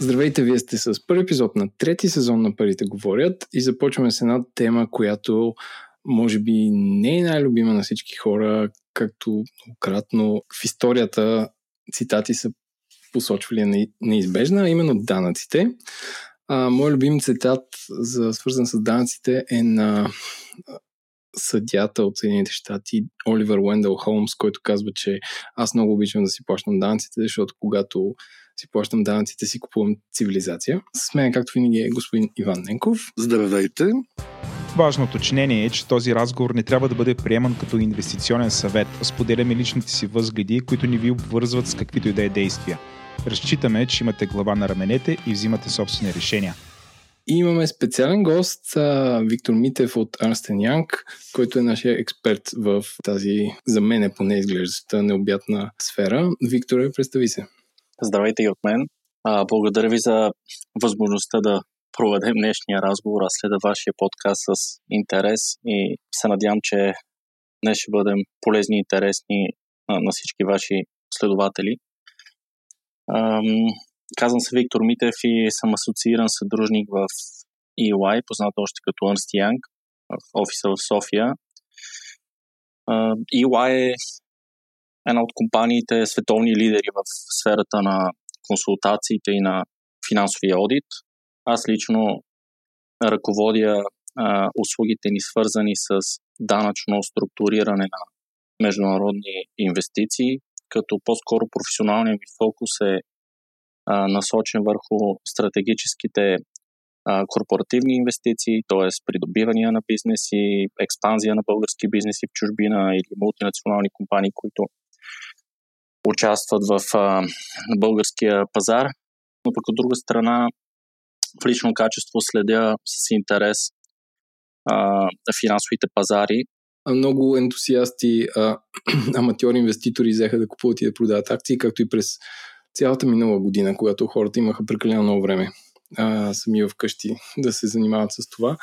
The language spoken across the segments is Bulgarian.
Здравейте, вие сте с първи епизод на трети сезон на Парите говорят и започваме с една тема, която може би не е най-любима на всички хора, както многократно в историята цитати са посочвали неизбежна, а именно данъците. А, мой любим цитат, за, свързан с данъците, е на съдята от Съединените щати Оливер Уендел Холмс, който казва, че аз много обичам да си плащам данъците, защото когато си плащам данъците, си купувам цивилизация. С мен, както винаги, е господин Иван Ненков. Здравейте! Важно уточнение е, че този разговор не трябва да бъде приеман като инвестиционен съвет. Споделяме личните си възгледи, които ни ви обвързват с каквито и да е действия. Разчитаме, че имате глава на раменете и взимате собствени решения. И имаме специален гост, Виктор Митев от Ernst Young, който е нашия експерт в тази, за мен е поне изглеждаща необятна сфера. Виктор, представи се. Здравейте и от мен. благодаря ви за възможността да проведем днешния разговор. Аз следа вашия подкаст с интерес и се надявам, че днес ще бъдем полезни и интересни на всички ваши следователи. Казвам се Виктор Митев и съм асоцииран съдружник в EY, познат още като Ernst Young, в офиса в София. EY е една от компаниите световни лидери в сферата на консултациите и на финансовия одит. Аз лично ръководя а, услугите ни свързани с данъчно структуриране на международни инвестиции, като по-скоро професионалният ми фокус е а, насочен върху стратегическите а, корпоративни инвестиции, т.е. придобивания на бизнеси, експанзия на български бизнеси в чужбина или мултинационални компании, които участват в а, българския пазар. Но пък от друга страна, в лично качество следя с интерес а, финансовите пазари. Много ентусиасти, а, аматьори инвеститори взеха да купуват и да продават акции, както и през цялата минала година, когато хората имаха прекалено много време а, сами вкъщи да се занимават с това.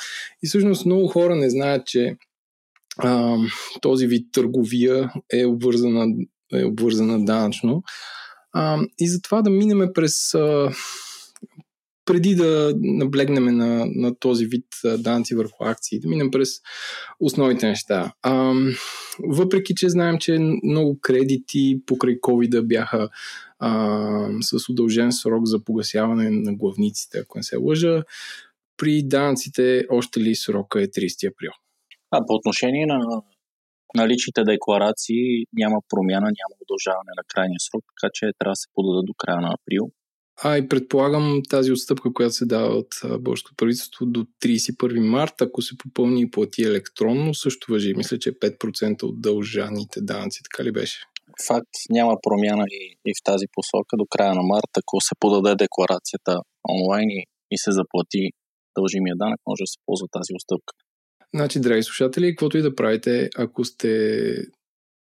И всъщност много хора не знаят, че а, този вид търговия е обвързана, е обвързана данъчно. А, и затова да минеме през а, преди да наблегнем на, на този вид данци върху акции, да минем през основните неща. А, въпреки, че знаем, че много кредити покрай COVID бяха а, с удължен срок за погасяване на главниците, ако не се лъжа, при данците още ли срока е 30 април? А, по отношение на наличните декларации няма промяна, няма удължаване на крайния срок, така че трябва да се подадат до края на април. А и предполагам тази отстъпка, която се дава от българското правителство до 31 март, ако се попълни и плати електронно, също въжи. Мисля, че 5% от дължаните данъци, така ли беше? Факт, няма промяна и, и в тази посока до края на март. Ако се подаде декларацията онлайн и, и се заплати дължимия данък, може да се ползва тази отстъпка. Значи, драги слушатели, каквото и да правите, ако сте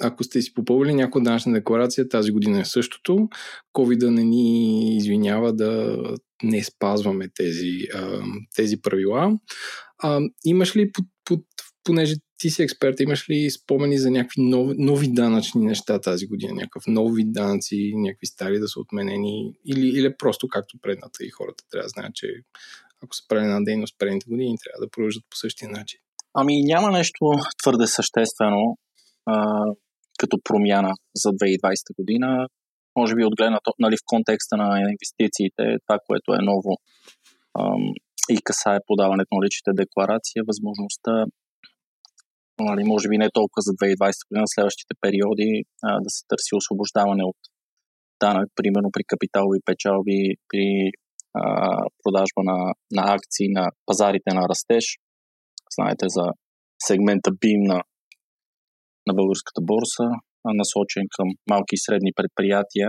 ако сте си попълнили някоя данъчна декларация, тази година е същото. COVID не ни извинява да не спазваме тези, тези правила. А, имаш ли, под, под, понеже ти си експерт, имаш ли спомени за някакви нови, нови данъчни неща тази година? Някакъв нови данъци, някакви стари да са отменени? Или, или просто както предната и хората трябва да знаят, че ако са правили една дейност предните години, трябва да продължат по същия начин? Ами няма нещо твърде съществено като промяна за 2020 година. Може би от гледна нали, в контекста на инвестициите, това, което е ново ам, и касае подаването на личните декларации, е възможността, нали, може би не толкова за 2020 година, следващите периоди а, да се търси освобождаване от данък, примерно при капиталови печалби, при а, продажба на, на акции на пазарите на растеж. Знаете за сегмента BIM на на българската борса, насочен към малки и средни предприятия.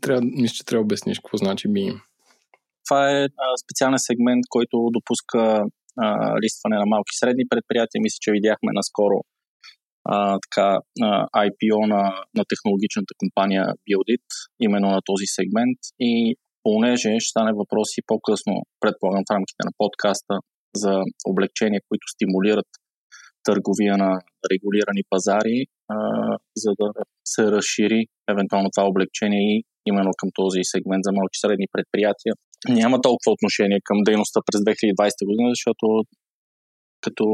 Трябва, мисля, че трябва да обясниш какво значи BIM. Това е специален сегмент, който допуска а, листване на малки и средни предприятия. Мисля, че видяхме наскоро а, така, а, IPO на, на технологичната компания Buildit, именно на този сегмент. И понеже ще стане въпроси по-късно, предполагам в рамките на подкаста, за облегчения, които стимулират търговия на регулирани пазари, а, за да се разшири евентуално това облегчение и именно към този сегмент за малки средни предприятия, няма толкова отношение към дейността през 2020 година, защото като,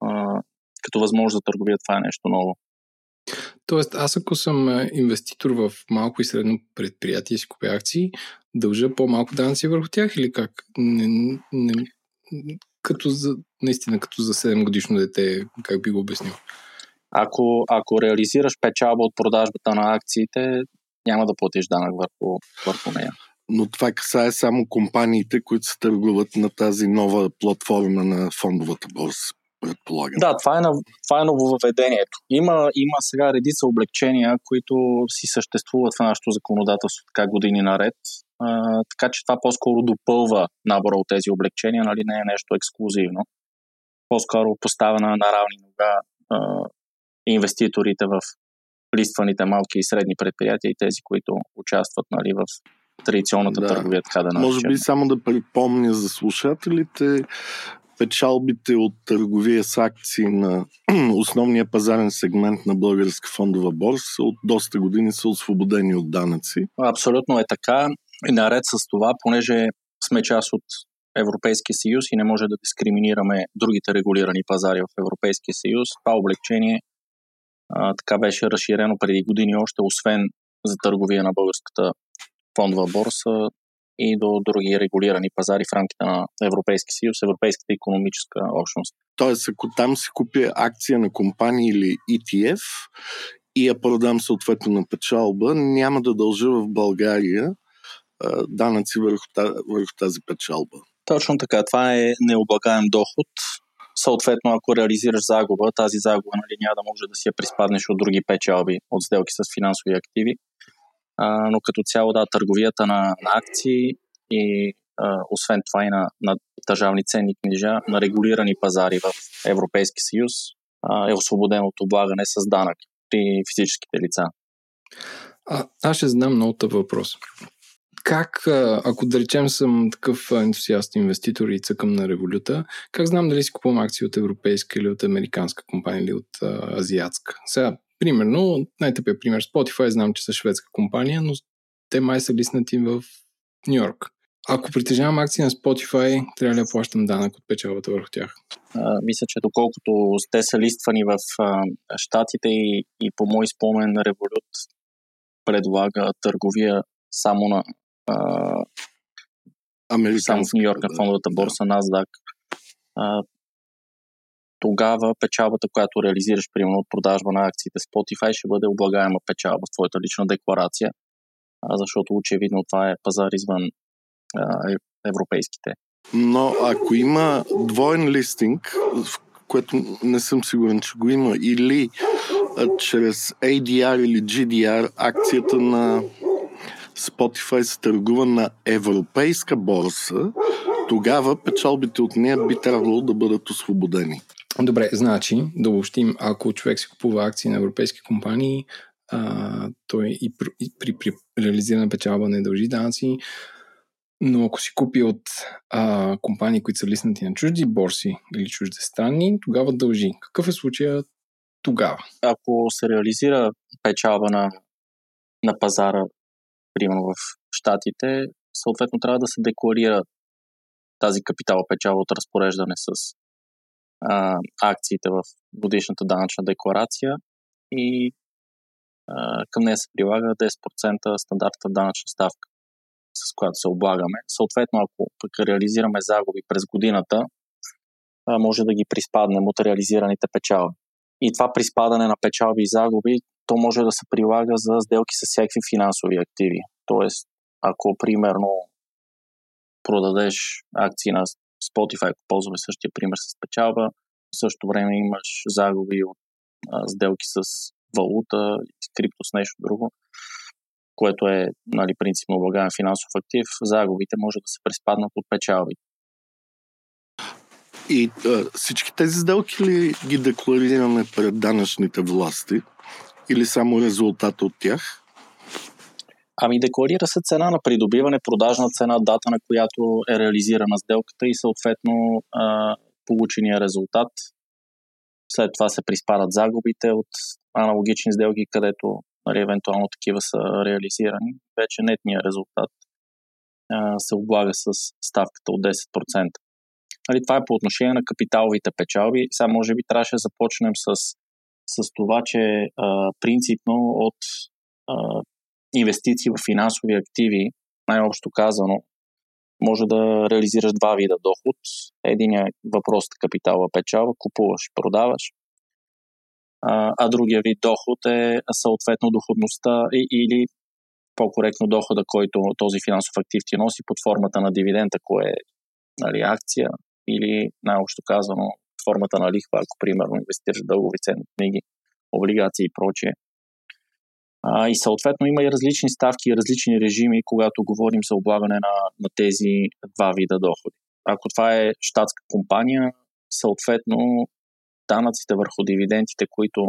а, като възможност за търговия това е нещо ново. Тоест, аз ако съм инвеститор в малко и средно предприятие и си купя акции, дължа по-малко данъци върху тях или как? Не, не, като за, наистина като за 7 годишно дете, как би го обяснил? Ако, ако реализираш печалба от продажбата на акциите, няма да платиш данък върху, върху нея. Но това касае само компаниите, които се търгуват на тази нова платформа на фондовата борса предполагам. Да, това е, това е нововведението. Има, има сега редица облегчения, които си съществуват в нашето законодателство така години наред. А, така че това по-скоро допълва набора от тези облегчения, нали не е нещо ексклюзивно. По-скоро поставена на равни нога а, инвеститорите в листваните малки и средни предприятия и тези, които участват нали, в традиционната да. търговия, така да наречем. Може би само да припомня за слушателите, печалбите от търговия с акции на основния пазарен сегмент на българска фондова борса от доста години са освободени от данъци. Абсолютно е така. И наред с това, понеже сме част от Европейския съюз и не може да дискриминираме другите регулирани пазари в Европейския съюз, това облегчение а, така беше разширено преди години още, освен за търговия на българската фондова борса, и до други регулирани пазари в рамките на Европейски съюз, Европейската економическа общност. Тоест, ако там си купя акция на компания или ETF и я продам съответно на печалба, няма да дължа в България данъци върху, върху тази печалба. Точно така. Това е необлагаем доход. Съответно, ако реализираш загуба, тази загуба нали, няма да може да си я приспаднеш от други печалби, от сделки с финансови активи а, но като цяло да, търговията на, на акции и а, освен това и на, на държавни ценни книжа на регулирани пазари в Европейски съюз а, е освободено от облагане с данък при физическите лица. А, аз ще задам много тъп въпрос. Как, ако да речем съм такъв ентусиаст инвеститор и цъкам на революта, как знам дали си купувам акции от европейска или от американска компания или от а, азиатска? Сега, Примерно, най-тъпия пример, Spotify, знам, че са шведска компания, но те май са лиснати в Нью Йорк. Ако притежавам акции на Spotify, трябва ли да плащам данък от печалбата върху тях? А, мисля, че доколкото те са листвани в а, Штатите и, и по мой спомен Revolut предлага търговия само на а, само в Нью Йорк на фондовата борса да. NASDAQ. А, тогава печалбата, която реализираш, примерно от продажба на акциите Spotify, ще бъде облагаема печалба в твоята лична декларация, защото очевидно това е пазар извън е, европейските. Но ако има двоен листинг, в което не съм сигурен, че го има, или а, чрез ADR или GDR акцията на Spotify се търгува на европейска борса, тогава печалбите от нея би трябвало да бъдат освободени. Добре, значи, да обобщим, ако човек си купува акции на европейски компании, а, той и при, при, при реализирана печалба не дължи данъци, но ако си купи от а, компании, които са лиснати на чужди борси или чужди страни, тогава дължи. Какъв е случая тогава? Ако се реализира печалба на, на пазара, примерно в Штатите, съответно трябва да се декларира тази капитала печалба от разпореждане с а, акциите в годишната данъчна декларация и а, към нея се прилага 10% стандартната данъчна ставка, с която се облагаме. Съответно, ако пък реализираме загуби през годината, а, може да ги приспаднем от реализираните печалби. И това приспадане на печалби и загуби, то може да се прилага за сделки с всякакви финансови активи. Тоест, ако примерно продадеш акции на Spotify, ако ползваме същия пример с печалба, в същото време имаш загуби от а, сделки с валута, с крипто, с нещо друго, което е нали, принципно облагаем финансов актив, загубите може да се приспаднат от печалби. И а, всички тези сделки ли ги декларираме пред данъчните власти или само резултата от тях? Ами декларира се цена на придобиване, продажна цена, дата на която е реализирана сделката и съответно а, получения резултат. След това се приспадат загубите от аналогични сделки, където нали, евентуално такива са реализирани, вече нетният резултат а, се облага с ставката от 10%. Нали, това е по отношение на капиталовите печалби. Сега може би трябваше да започнем с, с това, че а, принципно от инвестиции в финансови активи, най-общо казано, може да реализираш два вида доход. Единият е въпрос е капиталова печалба, купуваш, продаваш. А, другия вид доход е съответно доходността или по-коректно дохода, който този финансов актив ти носи под формата на дивиденд, ако е нали, акция или най-общо казано формата на лихва, ако примерно инвестираш в дългови ценни книги, облигации и прочие. И съответно има и различни ставки и различни режими, когато говорим за облагане на, на тези два вида доходи. Ако това е щатска компания, съответно данъците върху дивидендите, които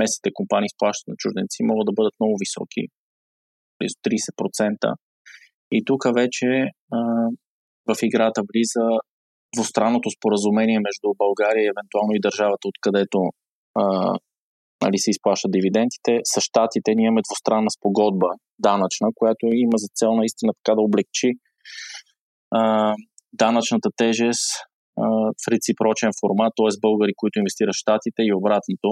местните компании изплащат на чужденци, могат да бъдат много високи, близо 30%. И тук вече а, в играта влиза двустранното споразумение между България и евентуално и държавата, откъдето нали, се изплащат дивидендите. С щатите ние имаме двустранна спогодба, данъчна, която има за цел наистина така да облегчи а, данъчната тежест а, в реципрочен формат, т.е. българи, които инвестират в щатите и обратното.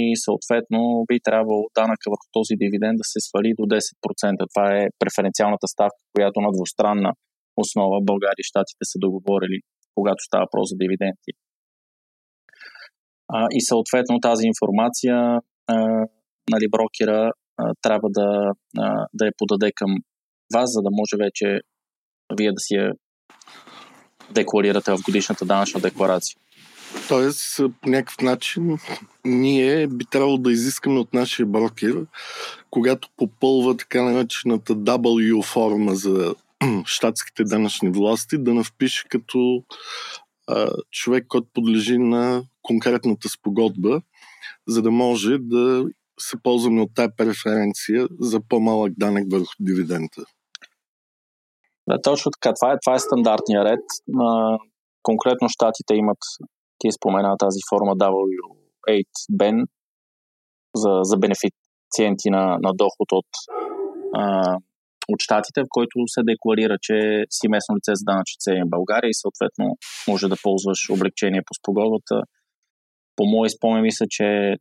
И съответно би трябвало данъка върху този дивиденд да се свали до 10%. Това е преференциалната ставка, която на двустранна основа България и щатите са договорили, когато става въпрос за дивиденти. А, и съответно тази информация а, нали, брокера а, трябва да, а, да я подаде към вас, за да може вече вие да си я декларирате в годишната данъчна декларация. Тоест, по някакъв начин, ние би трябвало да изискаме от нашия брокер, когато попълва така наречената W форма за щатските данъчни власти, да навпише като а, човек, който подлежи на конкретната спогодба, за да може да се ползваме от тази преференция за по-малък данък върху дивидента. Да, точно така. Това е, това е стандартния ред. А, конкретно щатите имат, ти спомена тази форма W8BEN за, за бенефициенти на, на доход от, а, от щатите, в който се декларира, че си местно лице за данъчни цели в България и съответно може да ползваш облегчение по спогодбата по мое спомен мисля, че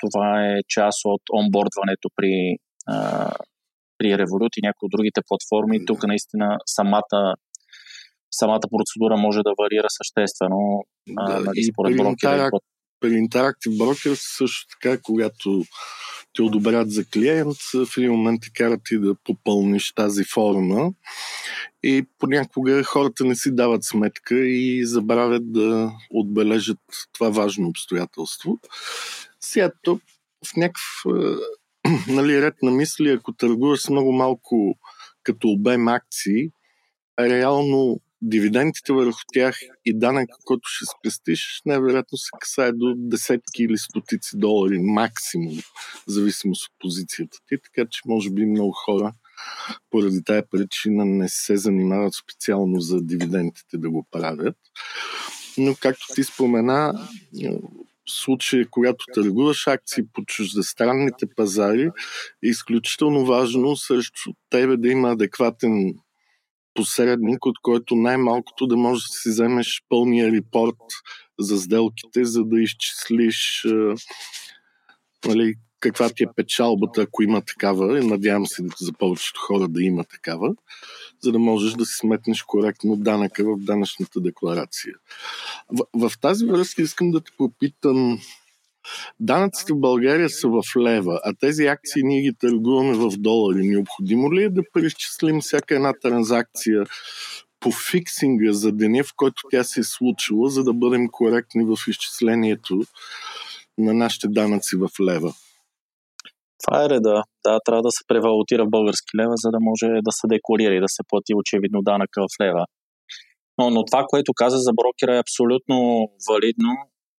това е част от онбордването при, а, при Revolut и някои от другите платформи. Да. Тук наистина самата самата процедура може да варира съществено да, а, нали, според брокера. При Interactive Broker също така, когато те одобрят за клиент, в един момент те карат и да попълниш тази форма и понякога хората не си дават сметка и забравят да отбележат това важно обстоятелство. Сега то в някакъв нали, ред на мисли, ако търгуваш много малко като обем акции, реално дивидендите върху тях и данък, който ще спестиш, най-вероятно се касае до десетки или стотици долари максимум, в зависимост от позицията ти, така че може би много хора поради тая причина не се занимават специално за дивидендите да го правят. Но както ти спомена, в случая, когато търгуваш акции по чуждестранните пазари, е изключително важно срещу тебе да има адекватен посредник, от който най-малкото да можеш да си вземеш пълния репорт за сделките, за да изчислиш нали, каква ти е печалбата, ако има такава, и надявам се за повечето хора да има такава, за да можеш да си сметнеш коректно данъка в данъчната декларация. В, в тази връзка искам да те попитам, Данъците в България са в лева, а тези акции ние ги търгуваме в долари. Необходимо ли е да преизчислим всяка една транзакция по фиксинга за деня, в който тя се е случила, за да бъдем коректни в изчислението на нашите данъци в лева? Това е реда. Да, трябва да се превалутира в български лева, за да може да се декларира и да се плати очевидно данъка в лева. Но, но това, което каза за брокера е абсолютно валидно,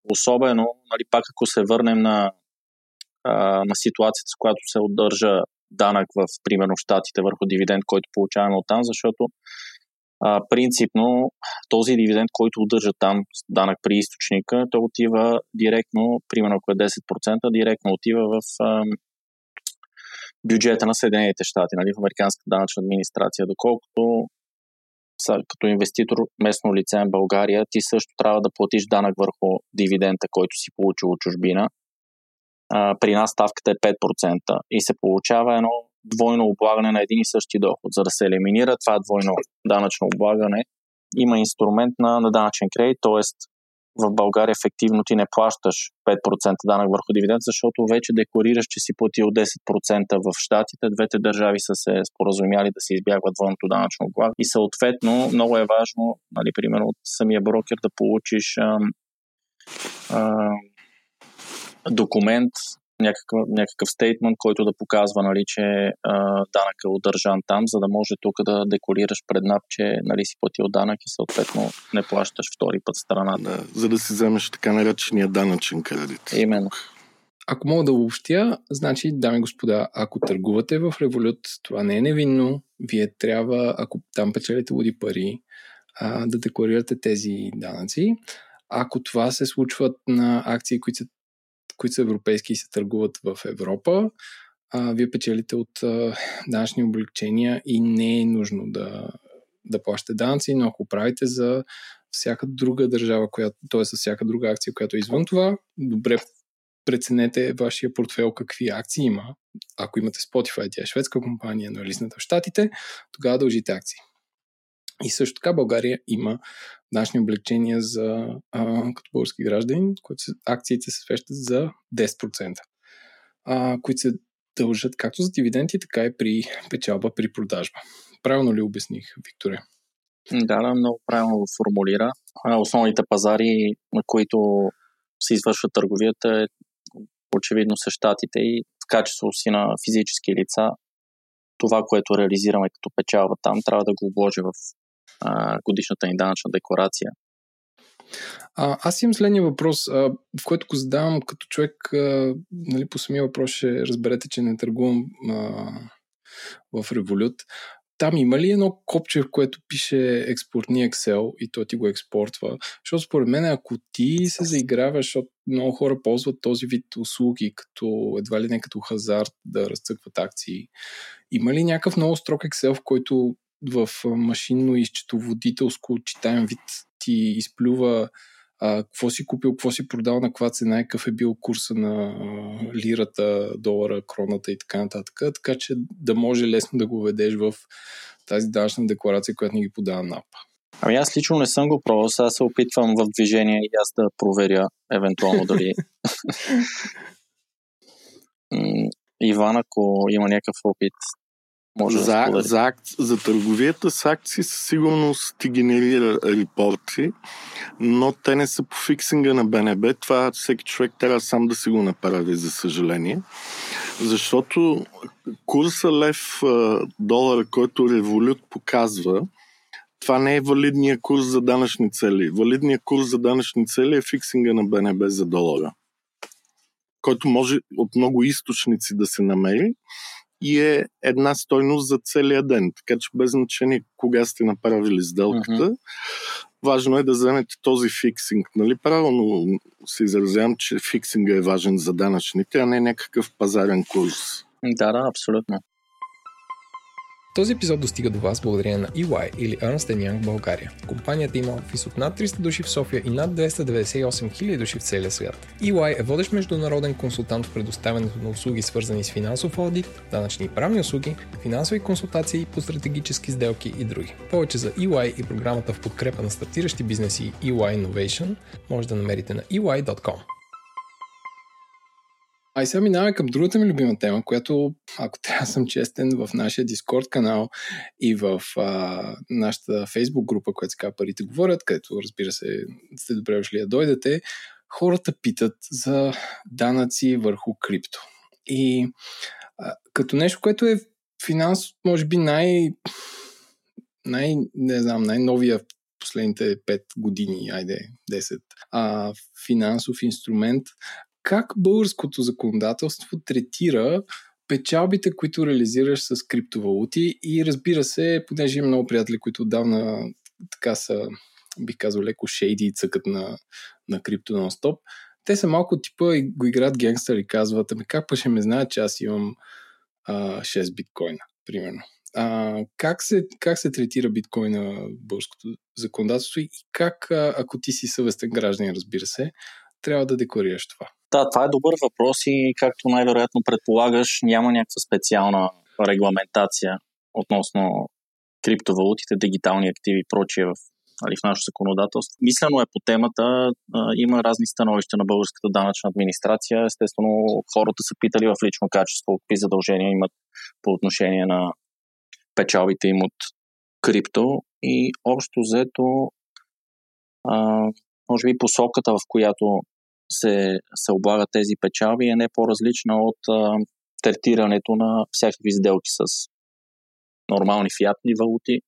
особено, нали, пак ако се върнем на, а, на ситуацията, с която се отдържа данък в, примерно, щатите върху дивиденд, който получаваме от там, защото а, принципно този дивиденд, който удържа там данък при източника, той отива директно, примерно ако е 10%, директно отива в а, бюджета на Съединените щати, нали, в Американската данъчна администрация, доколкото като инвеститор местно лице в България, ти също трябва да платиш данък върху дивидента, който си получил от чужбина. При нас ставката е 5% и се получава едно двойно облагане на един и същи доход. За да се елиминира това двойно данъчно облагане, има инструмент на, на данъчен кредит, т.е в България ефективно ти не плащаш 5% данък върху дивиденд, защото вече декларираш, че си платил 10% в Штатите. Двете държави са се споразумяли да се избягват двойното данъчно облагане. И съответно много е важно, нали, примерно от самия брокер да получиш а, а, документ, някакъв, някакъв стейтмент, който да показва, нали, че а, данък е удържан там, за да може тук да декорираш пред НАП, че нали, си платил данък и съответно не плащаш втори път страната. Да, за да си вземеш така наречения данъчен кредит. Именно. Ако мога да обобщя, значи, дами и господа, ако търгувате в Revolut, това не е невинно. Вие трябва, ако там печелите води пари, а, да декларирате тези данъци. Ако това се случват на акции, които са които са европейски и се търгуват в Европа, а, вие печелите от а, данъчни облегчения и не е нужно да, да плащате данъци, но ако правите за всяка друга държава, която, т.е. за всяка друга акция, която е извън това, добре преценете вашия портфел какви акции има. Ако имате Spotify, тя е шведска компания, но е листната в Штатите, тогава дължите акции. И също така България има данъчни облегчения за, а, като български граждани, които акциите се свещат за 10%, а, които се дължат както за дивиденти, така и при печалба при продажба. Правилно ли обясних, Викторе? Да, да, много правилно го формулира. Основните пазари, на които се извършва търговията, очевидно са щатите и в качество си на физически лица, това, което реализираме като печалба там, трябва да го обложи в годишната ни данъчна декларация. А, аз имам следния въпрос, а, в който го задавам като човек, а, нали, по самия въпрос ще разберете, че не търгувам а, в Revolut. Там има ли едно копче, в което пише експортни Excel и то ти го експортва? Защото според мен, ако ти се заиграваш, защото много хора ползват този вид услуги, като едва ли не като хазарт да разцъкват акции, има ли някакъв много строг Excel, в който в машинно изчетоводителско читаем вид ти изплюва а, какво си купил, какво си продал, на каква цена и какъв е бил курса на а, лирата, долара, кроната и така нататък. Така че да може лесно да го ведеш в тази данъчна декларация, която ни ги подава НАП. Ами аз лично не съм го пробвал, сега се опитвам в движение и аз да проверя евентуално дали Иван, ако има някакъв опит, може за, да за, акци, за търговията с акции със сигурност ти генерира репорти, но те не са по фиксинга на БНБ. Това всеки човек трябва сам да си го направи, за съжаление. Защото курса лев долара, който револют показва, това не е валидния курс за данъчни цели. Валидният курс за данъчни цели е фиксинга на БНБ за долара, който може от много източници да се намери и е една стойност за целия ден. Така че без значение кога сте направили сделката, uh-huh. важно е да вземете този фиксинг. Нали? Правилно се изразявам, че фиксинга е важен за данъчните, а не някакъв пазарен курс. Да, да, абсолютно. Този епизод достига до вас благодарение на EY или Ernst Young България. Компанията има офис от над 300 души в София и над 298 000 души в целия свят. EY е водещ международен консултант в предоставянето на услуги свързани с финансов аудит, данъчни и правни услуги, финансови консултации по стратегически сделки и други. Повече за EY и програмата в подкрепа на стартиращи бизнеси EY Innovation може да намерите на ey.com. Ай сега минаваме към другата ми любима тема, която, ако трябва съм честен, в нашия Дискорд канал и в а, нашата Фейсбук група, която казва Парите говорят, където разбира се сте добре дошли да дойдете, хората питат за данъци върху крипто. И а, като нещо, което е финанс, може би най, най не знам, най-новия последните 5 години, айде 10, а, финансов инструмент, как българското законодателство третира печалбите, които реализираш с криптовалути и разбира се, понеже има много приятели, които отдавна така са, бих казал, леко шейди и цъкат на, на крипто нон-стоп, те са малко типа и го играят генгстър и казват, ами как па ще ме знаят, че аз имам а, 6 биткоина, примерно. А, как, се, как се третира биткоина в българското законодателство и как, ако ти си съвестен гражданин, разбира се, трябва да декларираш това? Да, това е добър въпрос и както най-вероятно предполагаш, няма някаква специална регламентация относно криптовалутите, дигитални активи и прочие в, нали, в нашето законодателство. Мислено е по темата. А, има разни становища на българската данъчна администрация. Естествено, хората са питали в лично качество какви задължения имат по отношение на печалбите им от крипто и общо взето а, може би посоката, в която се, се облагат тези печалби е не по-различна от а, третирането на всякакви сделки с нормални фиатни валути.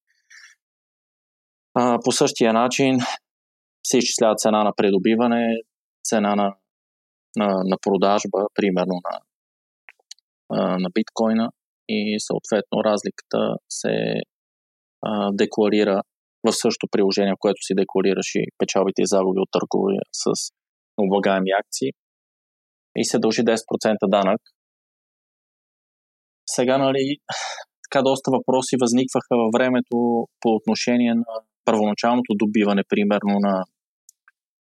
А, по същия начин се изчислява цена на придобиване, цена на, на, на продажба, примерно на, на биткоина и съответно разликата се а, декларира в същото приложение, в което си декларираш и печалбите и загуби от търговия с облагаеми акции и се дължи 10% данък. Сега, нали, така доста въпроси възникваха във времето по отношение на първоначалното добиване, примерно на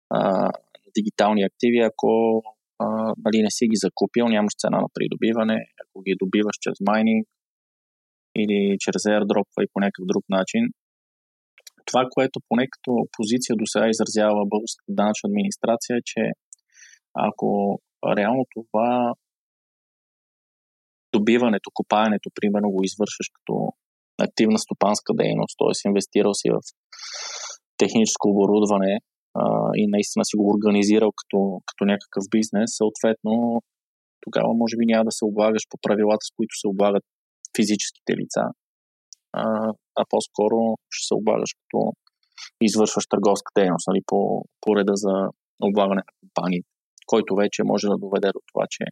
а, дигитални активи, ако а, нали, не си ги закупил, нямаш цена на придобиване, ако ги добиваш чрез майнинг или чрез airdrop и по някакъв друг начин. Това, което поне като позиция до сега изразява българската данъчна администрация е, че ако реално това добиването, копаенето, примерно го извършваш като активна стопанска дейност, т.е. инвестирал си в техническо оборудване а, и наистина си го организирал като, като някакъв бизнес, съответно тогава може би няма да се облагаш по правилата, с които се облагат физическите лица, а, а по-скоро ще се облагаш като извършваш търговска дейност нали, по, по реда за облагане на компании, който вече може да доведе до това, че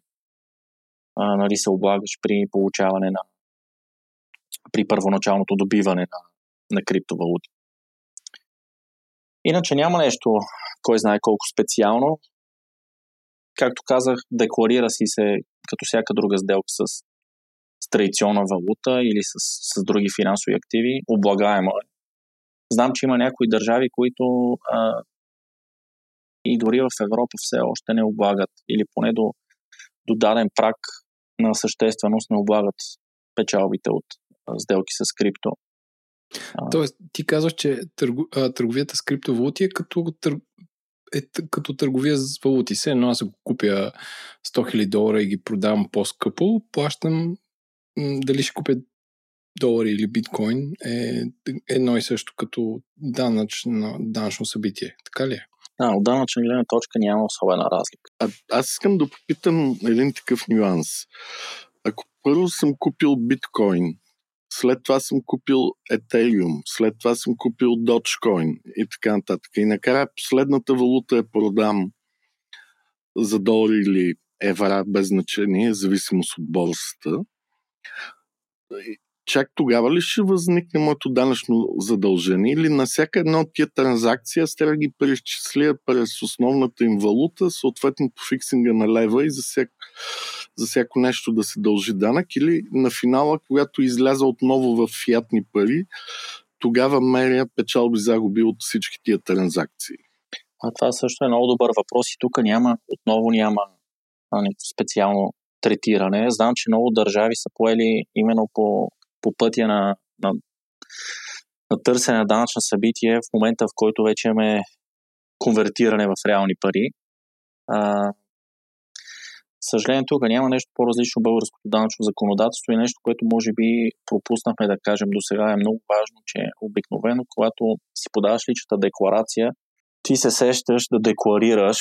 а, нали, се облагаш при получаване на при първоначалното добиване на, на криптовалути. Иначе няма нещо, кой знае колко специално. Както казах, декларира си се като всяка друга сделка с, с традиционна валута или с, с други финансови активи. Облагаемо е. Знам, че има някои държави, които а, и дори в Европа все още не облагат или поне до, до даден прак на същественост не облагат печалбите от сделки с крипто. Тоест, ти казваш, че търгу, а, търговията с криптовалути е като, тър, е като търговия с валути. Все едно аз ако купя 100 000 долара и ги продавам по-скъпо, плащам дали ще купя долари или биткоин е едно и също като данъчно, данъчно събитие. Така ли е? Да, от данъчна гледна точка няма особена разлика. А, аз искам да попитам един такъв нюанс. Ако първо съм купил биткоин, след това съм купил Ethereum, след това съм купил Dogecoin и така нататък. И накрая последната валута е продам за долари или евра, без значение, зависимост от борсата чак тогава ли ще възникне моето данъчно задължение или на всяка една от тия транзакции аз трябва да ги преизчисля през основната им валута, съответно по фиксинга на лева и за, всяко, за всяко нещо да се дължи данък или на финала, когато изляза отново в фиатни пари, тогава меря печалби загуби от всички тия транзакции. А това също е много добър въпрос и тук няма, отново няма специално третиране. Знам, че много държави са поели именно по по пътя на, на, на търсене на данъчно събитие в момента, в който вече имаме конвертиране в реални пари. А, съжаление, тук няма нещо по-различно българското данъчно законодателство и нещо, което може би пропуснахме да кажем до сега е много важно, че обикновено, когато си подаваш личната декларация, ти се сещаш да декларираш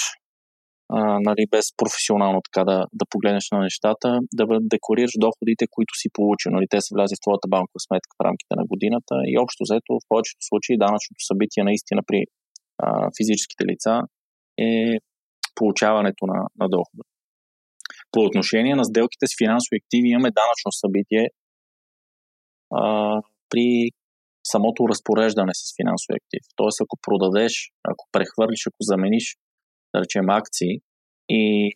а, нали, без професионално така да, да погледнеш на нещата, да декларираш доходите, които си получил. Нали, те са влязли в твоята банкова сметка в рамките на годината и общо взето в повечето случаи данъчното събитие наистина при а, физическите лица е получаването на, на дохода. По отношение на сделките с финансови активи имаме данъчно събитие а, при самото разпореждане с финансови актив. Тоест, ако продадеш, ако прехвърлиш, ако замениш да речем, акции. И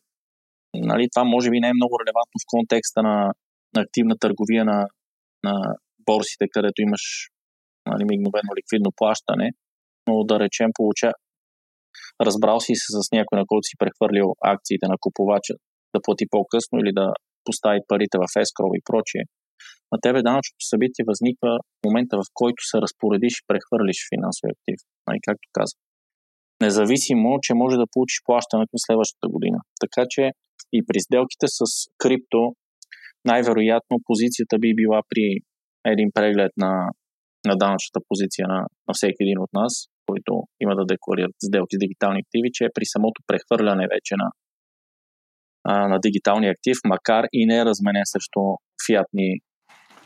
нали, това може би не е много релевантно в контекста на, активна търговия на, на борсите, където имаш нали, мигновено ликвидно плащане, но да речем получа, разбрал си се с някой, на който си прехвърлил акциите на купувача да плати по-късно или да постави парите в escrow и прочие, на тебе данъчното събитие възниква в момента, в който се разпоредиш и прехвърлиш финансови актив, нали, както казах. Независимо, че може да получиш плащането следващата година. Така че и при сделките с крипто, най-вероятно позицията би била при един преглед на, на данъчната позиция на, на всеки един от нас, които има да декларират сделки с дигитални активи, че е при самото прехвърляне вече на, а, на дигитални актив, макар и не е разменен срещу фиатни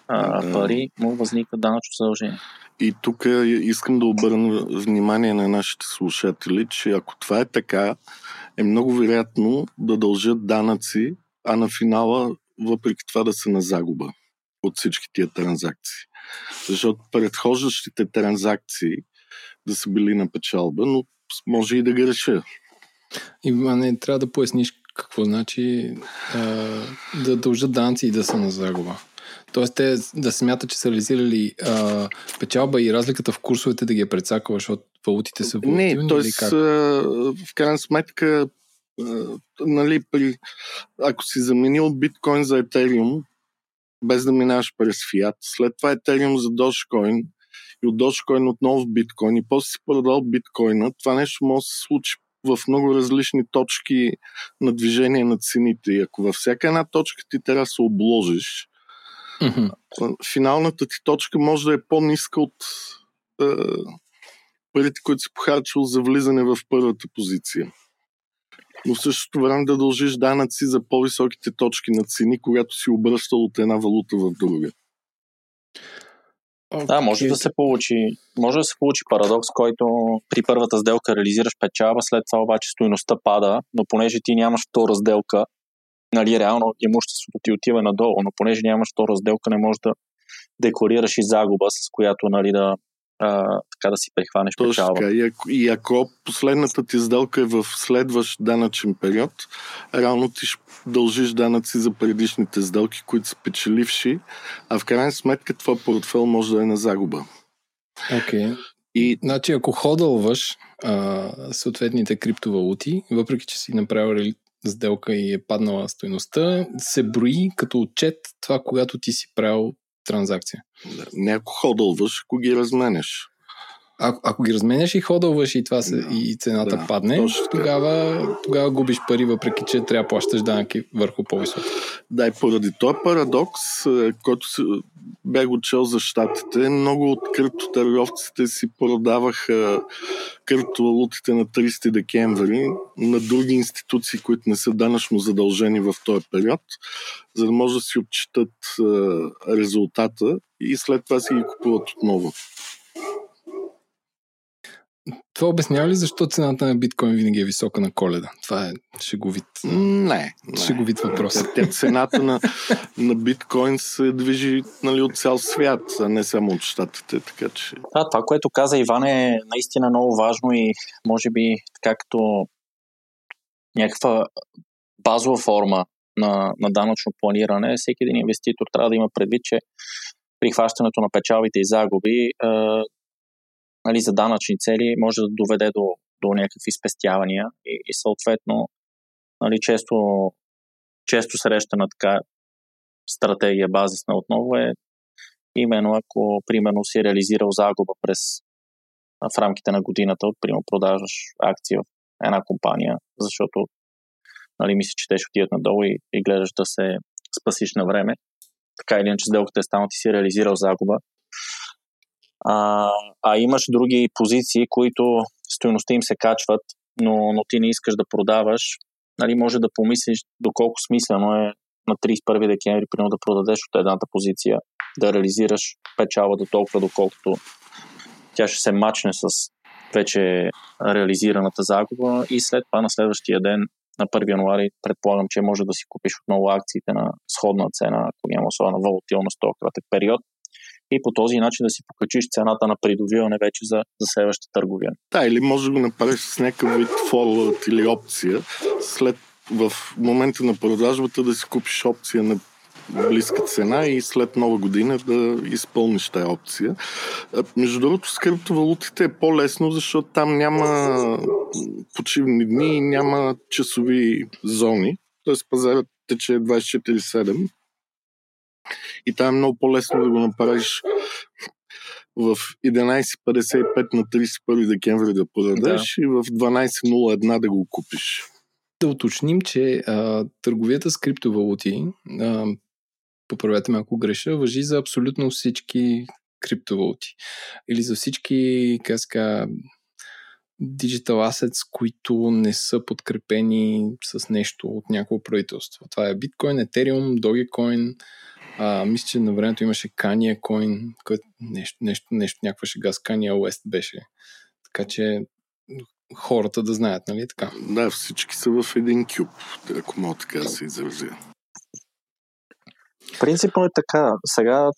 а, пари, му възниква данъчно задължение. И тук искам да обърна внимание на нашите слушатели, че ако това е така, е много вероятно да дължат данъци, а на финала, въпреки това да са на загуба от всички тия транзакции. Защото предхождащите транзакции да са били на печалба, но може и да греша. не трябва да поясниш какво значи а, да дължат данци и да са на загуба. Тоест те да смятат, че са реализирали а, печалба и разликата в курсовете да ги е прецакала, защото валутите са волативни Не, т.е. в крайна сметка нали, при, ако си заменил биткоин за етериум, без да минаваш през фиат, след това етериум за Dogecoin и от Dogecoin отново в биткоин и после си продал биткоина, това нещо може да се случи в много различни точки на движение на цените. И ако във всяка една точка ти трябва да се обложиш, mm-hmm. финалната ти точка може да е по-ниска от е, парите, които си похарчил за влизане в първата позиция. Но в същото време да дължиш данъци за по-високите точки на цени, когато си обръщал от една валута в друга. Okay. Да, може да се получи, може да се получи парадокс, който при първата сделка реализираш печалба, след това обаче стоиността пада, но понеже ти нямаш втора сделка, нали, реално имуществото ти отива надолу, но понеже нямаш втора сделка, не можеш да декларираш и загуба, с която нали, да, а, така да си прихванеш Точно печалба. Така. И, ако, и ако последната ти сделка е в следващ данъчен период, реално ти ще дължиш данъци за предишните сделки, които са печеливши, а в крайна сметка това портфел може да е на загуба. Окей. Okay. И... Значи, ако ходълваш а, съответните криптовалути, въпреки че си направил сделка и е паднала стоеността, се брои като отчет това, когато ти си правил транзакция. Не ако ходълваш, ако ги разменеш. А, ако ги разменяш и ходълваш и, това се, да. и цената да, падне, тогава, тогава губиш пари, въпреки че трябва да плащаш данъки върху по-високо. Да, и поради този парадокс, е, който бях учел за щатите, много от криптотърговците си продаваха криптовалутите на 30 декември на други институции, които не са данъчно задължени в този период, за да може да си отчитат е, резултата и след това си ги купуват отново. Това обяснява ли защо цената на биткоин винаги е висока на коледа? Това е шеговит, не, не. шеговит въпрос. Те, цената на, на биткоин се движи нали, от цял свят, а не само от щатите. Така че... Да, това, което каза Иван е наистина много важно и може би така като някаква базова форма на, на данъчно планиране, всеки един инвеститор трябва да има предвид, че прихващането на печалбите и загуби нали, за данъчни цели може да доведе до, до някакви спестявания и, и съответно нали, често, често срещана така стратегия базисна отново е именно ако примерно си реализирал загуба през в рамките на годината, примерно продажаш акции в една компания, защото нали, мисля, че те ще отидат надолу и, и гледаш да се спасиш на време. Така или иначе сделката е станала, ти си реализирал загуба а, а имаш други позиции, които стоеността им се качват, но, но ти не искаш да продаваш, нали, може да помислиш доколко смислено е на 31 декември, примерно да продадеш от едната позиция, да реализираш печала до толкова, доколкото тя ще се мачне с вече реализираната загуба. И след това на следващия ден на 1 януари предполагам, че може да си купиш отново акциите на сходна цена, ако няма особена волатилност в този кратък период и по този начин да си покачиш цената на придобиване вече за, за следващата търговия. Да, или може да го направиш с някакъв вид форвард или опция, след в момента на продажбата да си купиш опция на близка цена и след нова година да изпълниш тази опция. Между другото, с криптовалутите е по-лесно, защото там няма почивни дни и няма часови зони. Тоест пазарът тече 24-7 и там е много по-лесно да го направиш в 11.55 на 31 декември да продадеш да. и в 12.01 да го купиш. Да уточним, че а, търговията с криптовалути, а, поправете ме ако греша, въжи за абсолютно всички криптовалути. Или за всички, как ска, digital assets, които не са подкрепени с нещо от някакво правителство. Това е Bitcoin, Ethereum, Dogecoin, а, мисля, че на времето имаше Kanye Coin, което нещо, нещо, нещо, някаква шега с Kanye West беше. Така че хората да знаят, нали така? Да, всички са в един кюб, ако мога така да се изразя. Принципно е така. Сега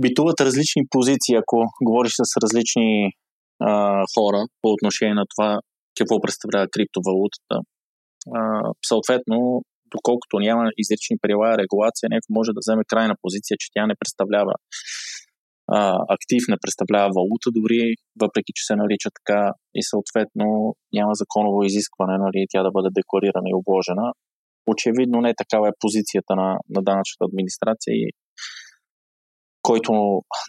битуват различни позиции, ако говориш с различни а, хора по отношение на това какво представлява криптовалутата. А, съответно, доколкото няма изрични правила регулация, някой може да вземе крайна позиция, че тя не представлява а, актив, не представлява валута, дори въпреки, че се нарича така и съответно няма законово изискване нали, тя да бъде декларирана и обложена. Очевидно не такава е позицията на, на данъчната администрация и който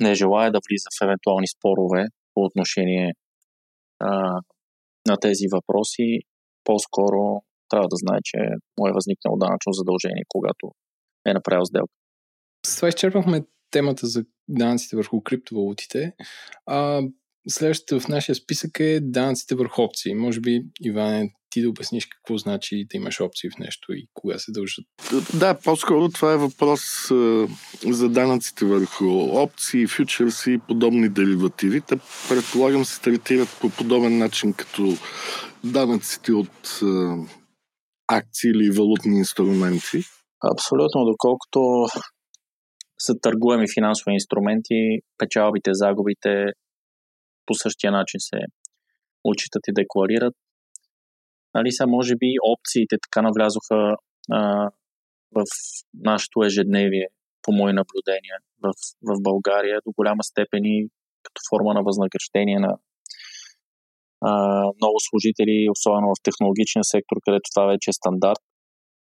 не желая да влиза в евентуални спорове по отношение а, на тези въпроси, по-скоро трябва да знае, че му е възникнало данъчно задължение, когато е направил сделка. С това изчерпахме темата за данъците върху криптовалутите. А, следващото в нашия списък е данъците върху опции. Може би, Иване, ти да обясниш какво значи да имаш опции в нещо и кога се дължат. Да, по-скоро това е въпрос а, за данъците върху опции, фьючерси и подобни деривативи. Те, предполагам, се третират по подобен начин като данъците от а, акции или валутни инструменти? Абсолютно, доколкото са търгуеми финансови инструменти, печалбите, загубите по същия начин се учитат и декларират. Нали са, може би, опциите така навлязоха а, в нашето ежедневие, по мои наблюдения, в, в България до голяма степен и като форма на възнаграждение на много служители, особено в технологичния сектор, където това вече е стандарт.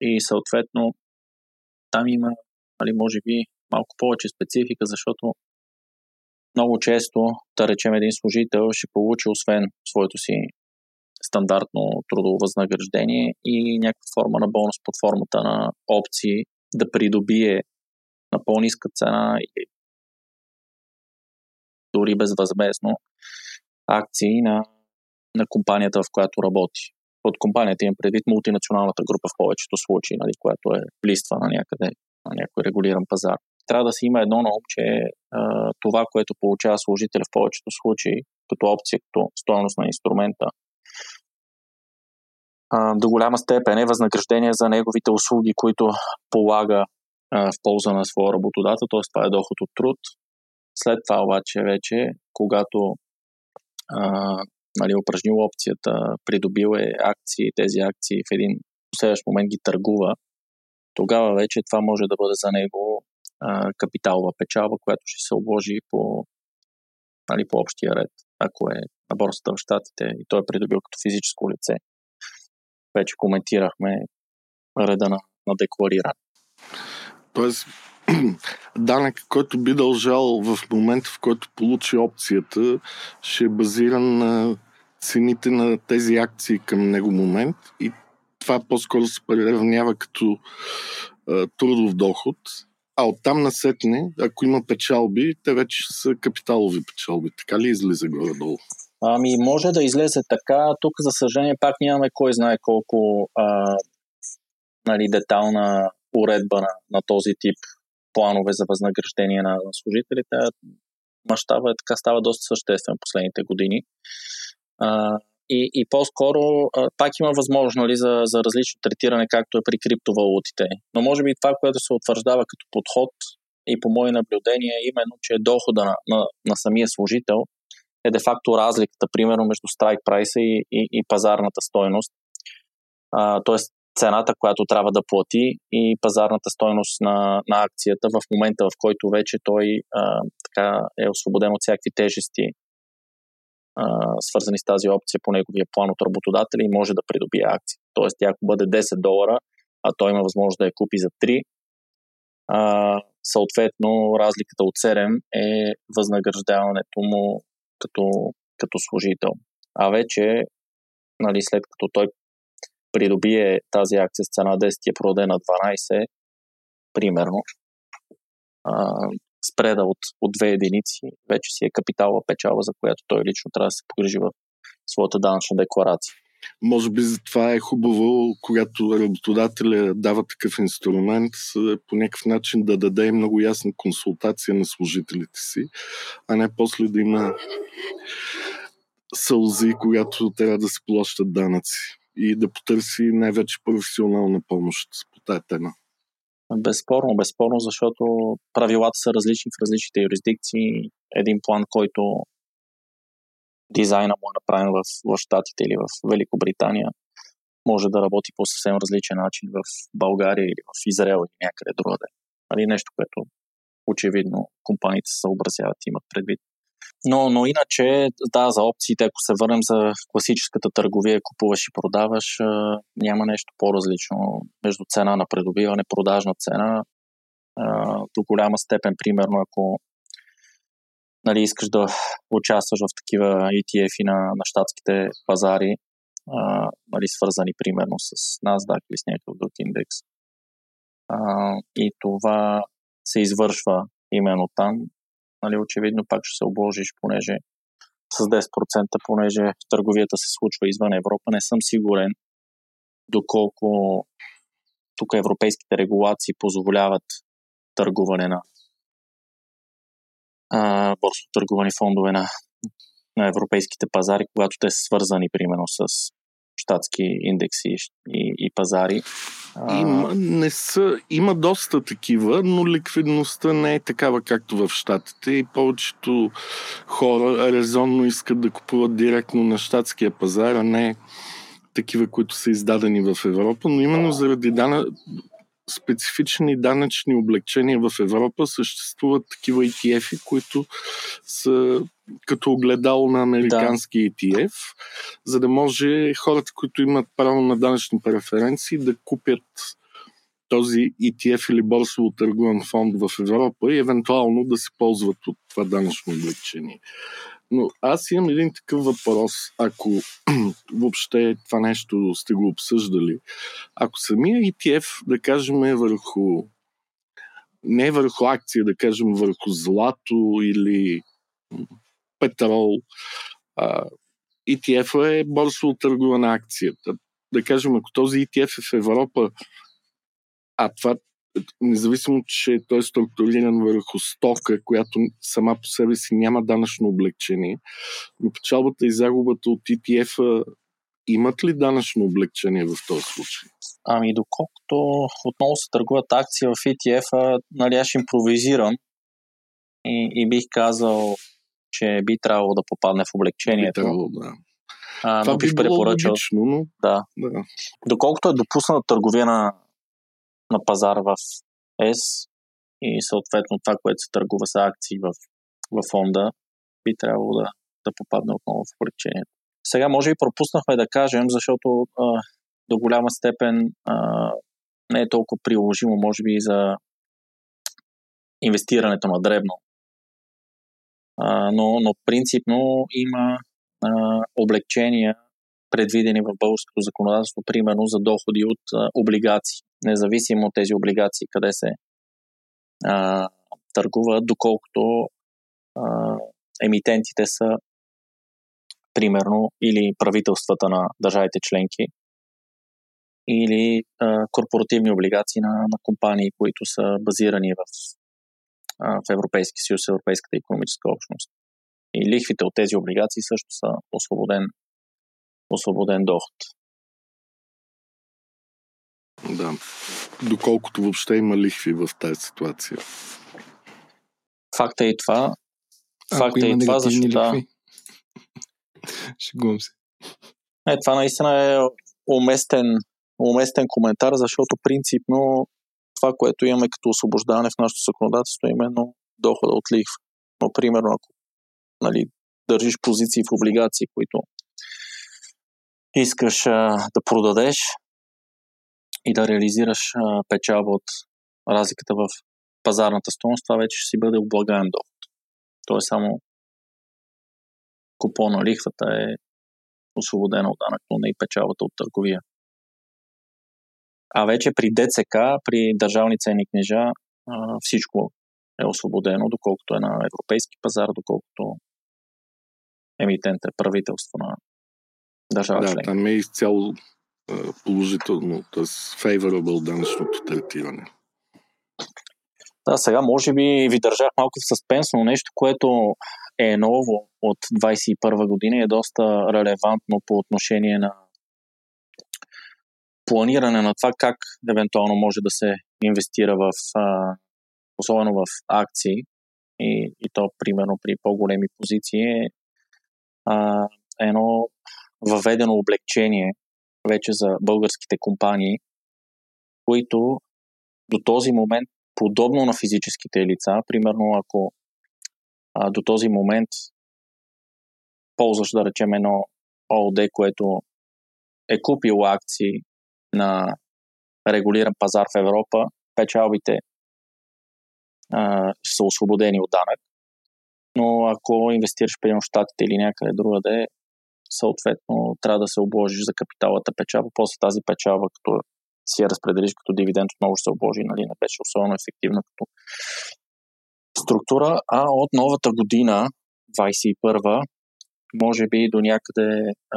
И съответно там има, нали, може би, малко повече специфика, защото много често, да речем, един служител ще получи, освен своето си стандартно трудово възнаграждение и някаква форма на бонус под формата на опции да придобие на по-ниска цена или дори безвъзмезно акции на на компанията, в която работи. От компанията им предвид мултинационалната група в повечето случаи, нали, която е листва на някъде, на някой регулиран пазар. Трябва да се има едно на ум, че а, това, което получава служителя в повечето случаи, като опция, като стоеност на инструмента, до голяма степен е възнаграждение за неговите услуги, които полага в полза на своя работодател, т.е. това е доход от труд. След това обаче вече, когато нали, упражнил опцията, придобил е акции, тези акции в един последващ момент ги търгува, тогава вече това може да бъде за него а, капиталова печалба, която ще се обложи по, нали, по общия ред, ако е на борсата в Штатите и той е придобил като физическо лице. Вече коментирахме реда на, на деклариране. Тоест, данък, който би дължал в момента, в който получи опцията, ще е базиран на цените на тези акции към него момент и това по-скоро се приравнява като а, трудов доход, а оттам насетне, ако има печалби, те вече са капиталови печалби. Така ли излиза горе-долу? Ами, може да излезе така. Тук, за съжаление, пак нямаме кой знае колко а, нали, детална уредба на, на този тип планове за възнаграждение на, на служителите. Мащаба е така става доста съществен последните години. А, и, и по-скоро а, пак има възможност нали, за, за различно третиране, както е при криптовалутите. Но може би това, което се утвърждава като подход и по мои наблюдения е именно, че дохода на, на, на самия служител е де-факто разликата, примерно, между страйк прайса и, и, и пазарната стойност. А, тоест, цената, която трябва да плати и пазарната стойност на, на акцията в момента, в който вече той а, така е освободен от всякакви тежести, свързани с тази опция по неговия план от работодателя и може да придобие акции. Тоест, ако бъде 10 долара, а той има възможност да я купи за 3, а, съответно разликата от 7 е възнаграждаването му като, като служител. А вече, нали, след като той придобие тази акция с цена 10 и е продадена 12, примерно, а, спреда от, от две единици, вече си е капиталова печалба, за която той лично трябва да се погрижи в своята данъчна декларация. Може би за това е хубаво, когато работодателя дава такъв инструмент, по някакъв начин да даде много ясна консултация на служителите си, а не после да има сълзи, когато трябва да се плащат данъци и да потърси най-вече професионална помощ по тази тема. Безспорно, безспорно, защото правилата са различни в различните юрисдикции. Един план, който дизайна му е направен в, в Штатите или в Великобритания, може да работи по съвсем различен начин в България или в Израел или някъде другаде. Нали, нещо, което очевидно компаниите се съобразяват и имат предвид. Но, но иначе, да, за опциите, ако се върнем за класическата търговия, купуваш и продаваш, няма нещо по-различно между цена на придобиване, продажна цена. До голяма степен, примерно, ако нали, искаш да участваш в такива ETF-и на, на щатските пазари, нали, свързани примерно с NASDAQ или с някакъв друг индекс. И това се извършва именно там. Нали, очевидно пак ще се обложиш, понеже с 10%, понеже търговията се случва извън Европа. Не съм сигурен доколко тук европейските регулации позволяват търгуване на борсово търгувани фондове на, на европейските пазари, когато те са свързани, примерно, с щатски индекси и, и пазари. Има, не са, има доста такива, но ликвидността не е такава както в щатите. И повечето хора резонно искат да купуват директно на щатския пазар, а не такива, които са издадени в Европа, но именно заради дана, специфични данъчни облегчения в Европа съществуват такива ETF-и, които са като огледало на американски да. ETF, за да може хората, които имат право на данъчни преференции, да купят този ETF или борсово търгуван фонд в Европа и евентуално да се ползват от това данъчно облегчение. Но аз имам един такъв въпрос, ако въобще това нещо сте го обсъждали. Ако самия ETF, да кажем, е върху не върху акция, да кажем върху злато или петрол, ETF е борсово търгувана акцията. Да кажем, ако този ETF е в Европа, а това независимо, че той е структуриран върху стока, която сама по себе си няма данъчно облегчение, но печалбата и загубата от ETF имат ли данъчно облегчение в този случай? Ами, доколкото отново се търгуват акции в ETF, нали аз импровизирам и, и бих казал, че би трябвало да попадне в облегчението. Би трябвало, да. А, Това но бих би препоръчал. Логично, но... да. да. Доколкото е допусната търговия на на пазара в ЕС и съответно това, което се търгува с акции в, в фонда, би трябвало да, да попадне отново в облегчението. Сега може и пропуснахме да кажем, защото а, до голяма степен а, не е толкова приложимо, може би, за инвестирането на дребно. А, но, но принципно има а, облегчения, предвидени в българското законодателство, примерно за доходи от а, облигации независимо от тези облигации, къде се а, търгуват, доколкото а, емитентите са примерно или правителствата на държавите членки, или а, корпоративни облигации на, на компании, които са базирани в, а, в Европейски съюз, Европейската економическа общност. И лихвите от тези облигации също са освободен, освободен доход. Да. Доколкото въобще има лихви в тази ситуация. Факта е и това. Факта е и това, защото... Да. Шегувам се. Е, това наистина е уместен уместен коментар, защото принципно това, което имаме като освобождаване в нашето законодателство е именно дохода от лихва. Но, примерно, ако нали, държиш позиции в облигации, които искаш а, да продадеш и да реализираш а, печалба от разликата в пазарната стоеност, това вече ще си бъде облагаем доход. То е само купона лихвата е освободена от данък, но не и печалбата от търговия. А вече при ДЦК, при държавни ценни книжа, всичко е освободено, доколкото е на европейски пазар, доколкото емитент е правителство на държава Да, там е изцяло положително, т.е. favorable данъчното третиране. Да, сега може би ви държах малко в съспенс, но нещо, което е ново от 2021 година е доста релевантно по отношение на планиране на това как евентуално може да се инвестира в, особено в акции и, и то примерно при по-големи позиции е едно въведено облегчение вече за българските компании, които до този момент, подобно на физическите лица, примерно ако а, до този момент ползваш, да речем, едно ООД, което е купило акции на регулиран пазар в Европа, печалбите а, са освободени от данък. Но ако инвестираш в Штатите или някъде другаде, съответно трябва да се обложиш за капиталата печалба. После тази печалба, като си я разпределиш като дивиденд, отново ще се обложи, нали, не беше особено ефективна като структура, а от новата година, 21 може би до някъде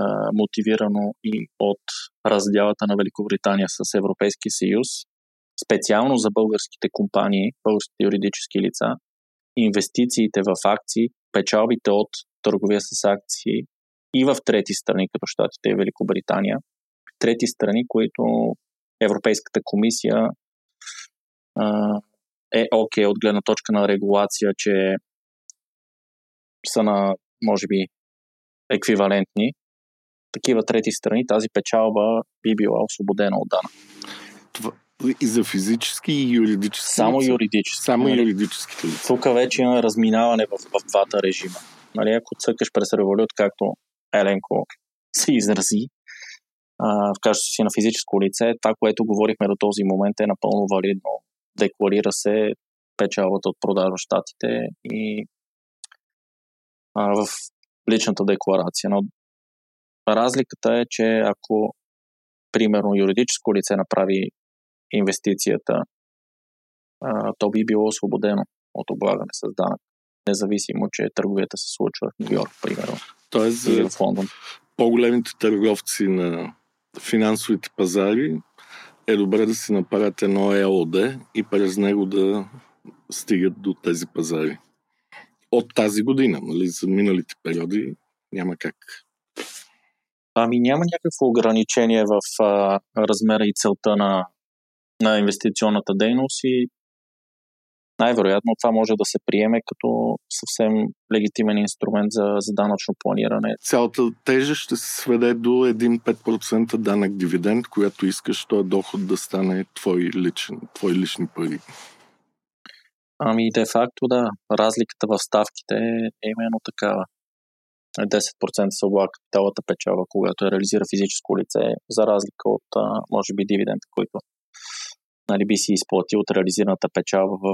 а, мотивирано и от разделата на Великобритания с Европейския съюз, специално за българските компании, българските юридически лица, инвестициите в акции, печалбите от търговия с акции и в трети страни, като Штатите и Великобритания. Трети страни, които Европейската комисия а, е окей okay от гледна точка на регулация, че са на, може би, еквивалентни. Такива трети страни, тази печалба би била освободена от дана. Това, и за физически и юридически Само лица. юридически. Само нали? юридически лица. Тук вече има разминаване в, в двата режима. Нали, ако цъкаш през револют, както Еленко се изрази, а, в качеството си на физическо лице, това, което говорихме до този момент е напълно валидно. Декларира се печалбата от продажа в щатите и а, в личната декларация. Но разликата е, че ако примерно юридическо лице направи инвестицията, а, то би било освободено от облагане с данък, независимо, че търговията се случва в Нью Йорк, примерно. Тоест, за по-големите търговци на финансовите пазари е добре да си направят едно ЕОД и през него да стигат до тези пазари. От тази година, нали, за миналите периоди няма как. Ами няма някакво ограничение в а, размера и целта на, на инвестиционната дейност и най-вероятно това може да се приеме като съвсем легитимен инструмент за, за данъчно планиране. Цялата тежест ще се сведе до 1-5% данък дивиденд, която искаш този доход да стане твой личен, твой лични пари. Ами, де-факто, да. Разликата в ставките е именно такава. 10% се облага капиталата печава, когато я реализира физическо лице, за разлика от, може би, дивиденд, който нали, би си изплатил от реализираната печалба в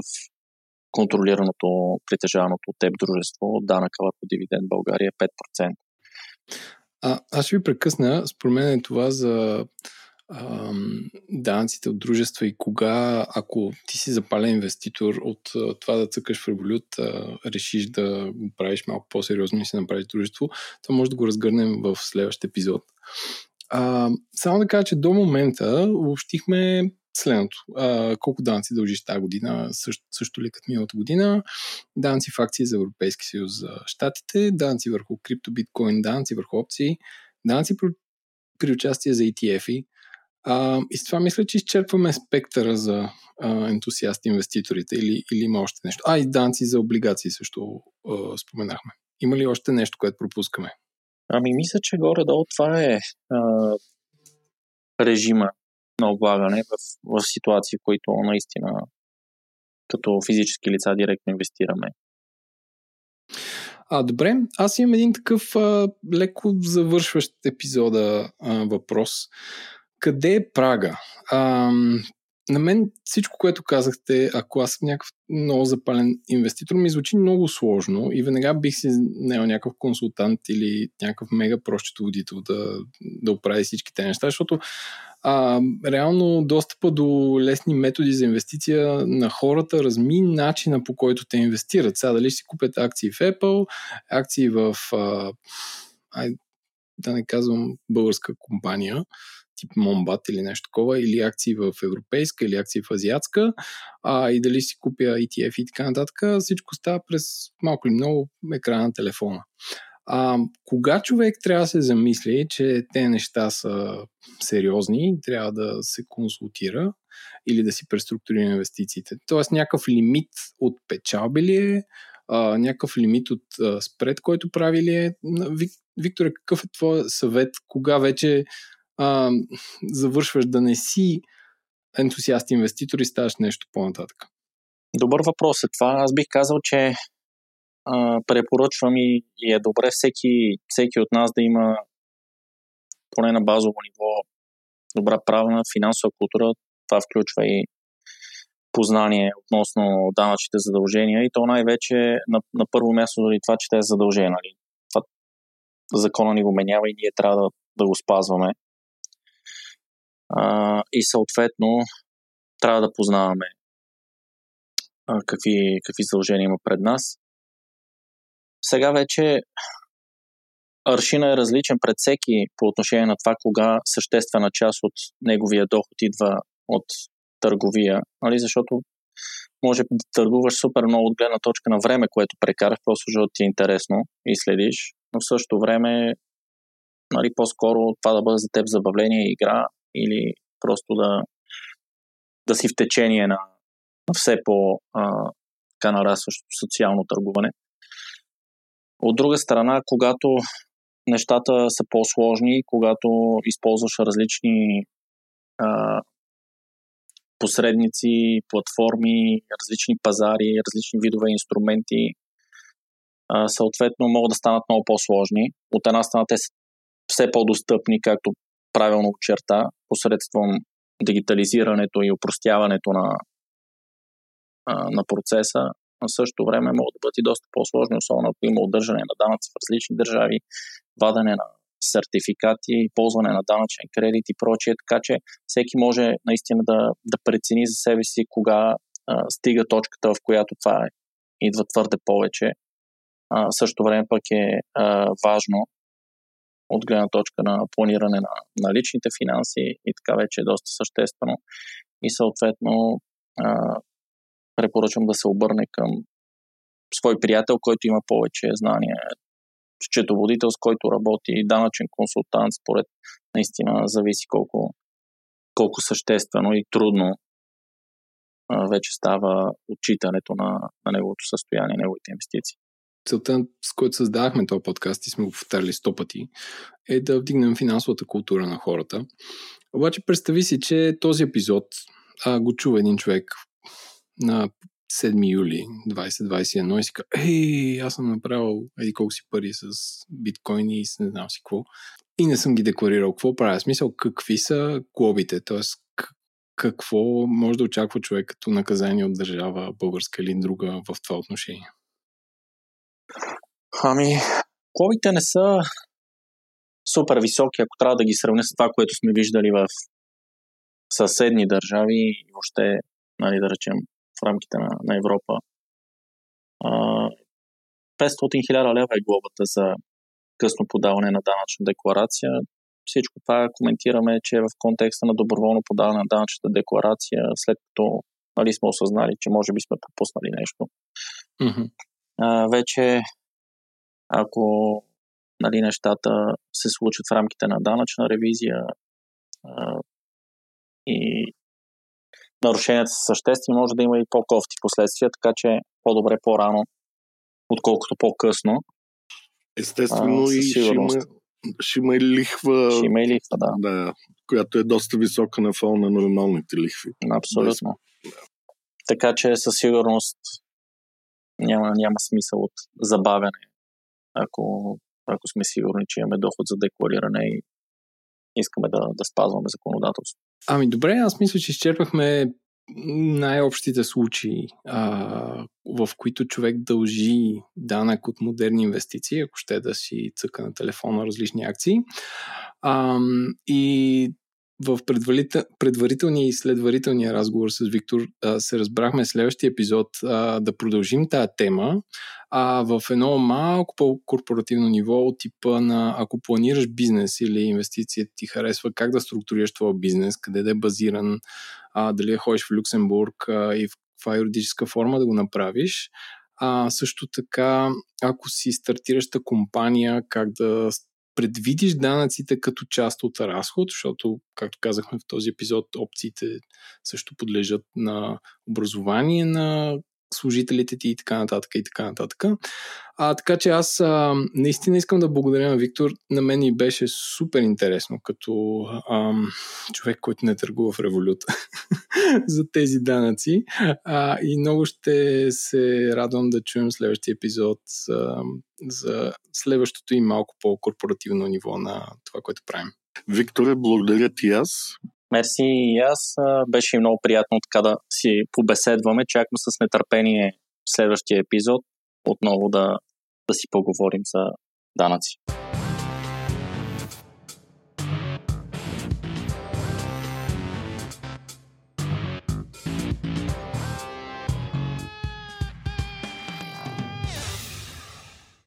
контролираното, притежаваното от теб дружество, данъка върху дивиденд България е 5%. А, аз ще ви прекъсна. Според мен е това за данъците от дружества и кога, ако ти си запален инвеститор от това да цъкаш в револют, решиш да го правиш малко по-сериозно и си направиш дружество, това може да го разгърнем в следващия епизод. А, само да кажа, че до момента общихме следното. А, колко данъци дължиш тази година, също, също ли като миналата година, данъци в акции за Европейски съюз за щатите, данъци върху крипто, биткоин, данъци върху опции, данъци при, при участие за ETF-и. А, и с това мисля, че изчерпваме спектъра за ентусиасти инвеститорите или, или има още нещо. А, и данци за облигации също а, споменахме. Има ли още нещо, което пропускаме? Ами мисля, че горе-долу това е а, режима на облагане в, в ситуации, в които наистина като физически лица директно инвестираме. А, добре, аз имам един такъв а, леко завършващ епизода а, въпрос. Къде е прага? А, на мен всичко, което казахте, ако аз съм някакъв много запален инвеститор, ми звучи много сложно и веднага бих си наел някакъв консултант или някакъв мега прощетоводител да, да оправи всички тези неща, защото а, реално достъпа до лесни методи за инвестиция на хората разми начина по който те инвестират. Сега дали ще си купят акции в Apple, акции в а, ай, да не казвам българска компания, тип Момбат или нещо такова, или акции в европейска, или акции в азиатска, а, и дали си купя ETF и така нататък, всичко става през малко или много екрана на телефона. А, кога човек трябва да се замисли, че те неща са сериозни, трябва да се консултира или да си преструктурира инвестициите? Тоест някакъв лимит от печалби ли е, а, някакъв лимит от а, спред, който прави ли е? Викторе, какъв е твой съвет? Кога вече а, завършваш да не си ентусиаст инвеститор и ставаш нещо по-нататък? Добър въпрос е това. Аз бих казал, че а, препоръчвам и, и е добре всеки, всеки от нас да има поне на базово ниво добра правна финансова култура. Това включва и познание относно данъчните задължения и то най-вече на, на първо място дори това, че те е задължение. Нали? Това закона ни го менява и ние трябва да, да го спазваме. А, и съответно трябва да познаваме а, какви, какви задължения има пред нас. Сега вече аршина е различен пред всеки по отношение на това кога съществена част от неговия доход идва от търговия, нали? защото може да търгуваш супер много от гледна точка на време, което прекараш, просто защото ти е интересно и следиш, но в същото време нали, по-скоро това да бъде за теб забавление и игра или просто да, да си в течение на, на все по така нарастващо социално търгуване. От друга страна, когато нещата са по-сложни, когато използваш различни а, посредници, платформи, различни пазари, различни видове инструменти, а, съответно могат да станат много по-сложни. От една страна те са все по-достъпни, както правилно очерта, посредством дигитализирането и упростяването на, на процеса. На същото време могат да бъдат и доста по-сложни, особено ако има удържане на данъци в различни държави, вадане на сертификати, ползване на данъчен кредит и прочие, така че всеки може наистина да, да прецени за себе си кога а, стига точката, в която това идва твърде повече. А, също време пък е а, важно от гледна точка на планиране на, на личните финанси и така вече е доста съществено. И съответно а, препоръчвам да се обърне към свой приятел, който има повече знания, счетоводител, с който работи, данъчен консултант, според наистина зависи колко, колко съществено и трудно а, вече става отчитането на, на неговото състояние, неговите инвестиции целта, с която създавахме този подкаст и сме го повтаряли сто пъти, е да вдигнем финансовата култура на хората. Обаче представи си, че този епизод а, го чува един човек на 7 юли 2021 и си казва, ей, аз съм направил еди колко си пари с биткоини и с не знам си какво. И не съм ги декларирал. Какво правя? Смисъл, какви са глобите? Тоест, какво може да очаква човек като наказание от държава, българска или друга в това отношение? Ами, глобите не са супер високи, ако трябва да ги сравня с това, което сме виждали в съседни държави и въобще, нали, да речем, в рамките на, на Европа. А, 500 хиляда лева е глобата за късно подаване на данъчна декларация. Всичко това коментираме, че е в контекста на доброволно подаване на данъчната декларация, след като нали, сме осъзнали, че може би сме пропуснали нещо. Mm-hmm. А, вече ако нали, нещата се случат в рамките на данъчна ревизия а, и нарушенията са съществени, може да има и по-кофти последствия, така че по-добре по-рано, отколкото по-късно. Естествено а, и ще има, ще има и лихва. Ще има и лихва, да. да. която е доста висока на фона на нормалните лихви. Абсолютно. Така че със сигурност няма, няма смисъл от забавяне, ако, ако сме сигурни, че имаме доход за деклариране и искаме да, да спазваме законодателство. Ами добре, аз мисля, че изчерпахме най-общите случаи, а, в които човек дължи данък от модерни инвестиции, ако ще да си цъка на телефона различни акции. А, и в предварителния и следварителния разговор с Виктор а, се разбрахме следващия епизод а, да продължим тази тема а, в едно малко по-корпоративно ниво от типа на ако планираш бизнес или инвестиция ти харесва как да структурираш твоя бизнес, къде да е базиран, а, дали да ходиш в Люксембург а, и в каква юридическа форма да го направиш. А, също така, ако си стартираща компания, как да предвидиш данъците като част от разход, защото, както казахме в този епизод, опциите също подлежат на образование на служителите ти и така нататък и така нататък. А, така че аз а, наистина искам да благодаря на Виктор. На мен и беше супер интересно като а, човек, който не търгува в революта за тези данъци. А, и много ще се радвам да чуем следващия епизод за, за следващото и малко по-корпоративно ниво на това, което правим. Викторе, благодаря ти аз. Мерси и аз. Беше много приятно така да си побеседваме. Чакам с нетърпение следващия епизод отново да, да си поговорим за данъци.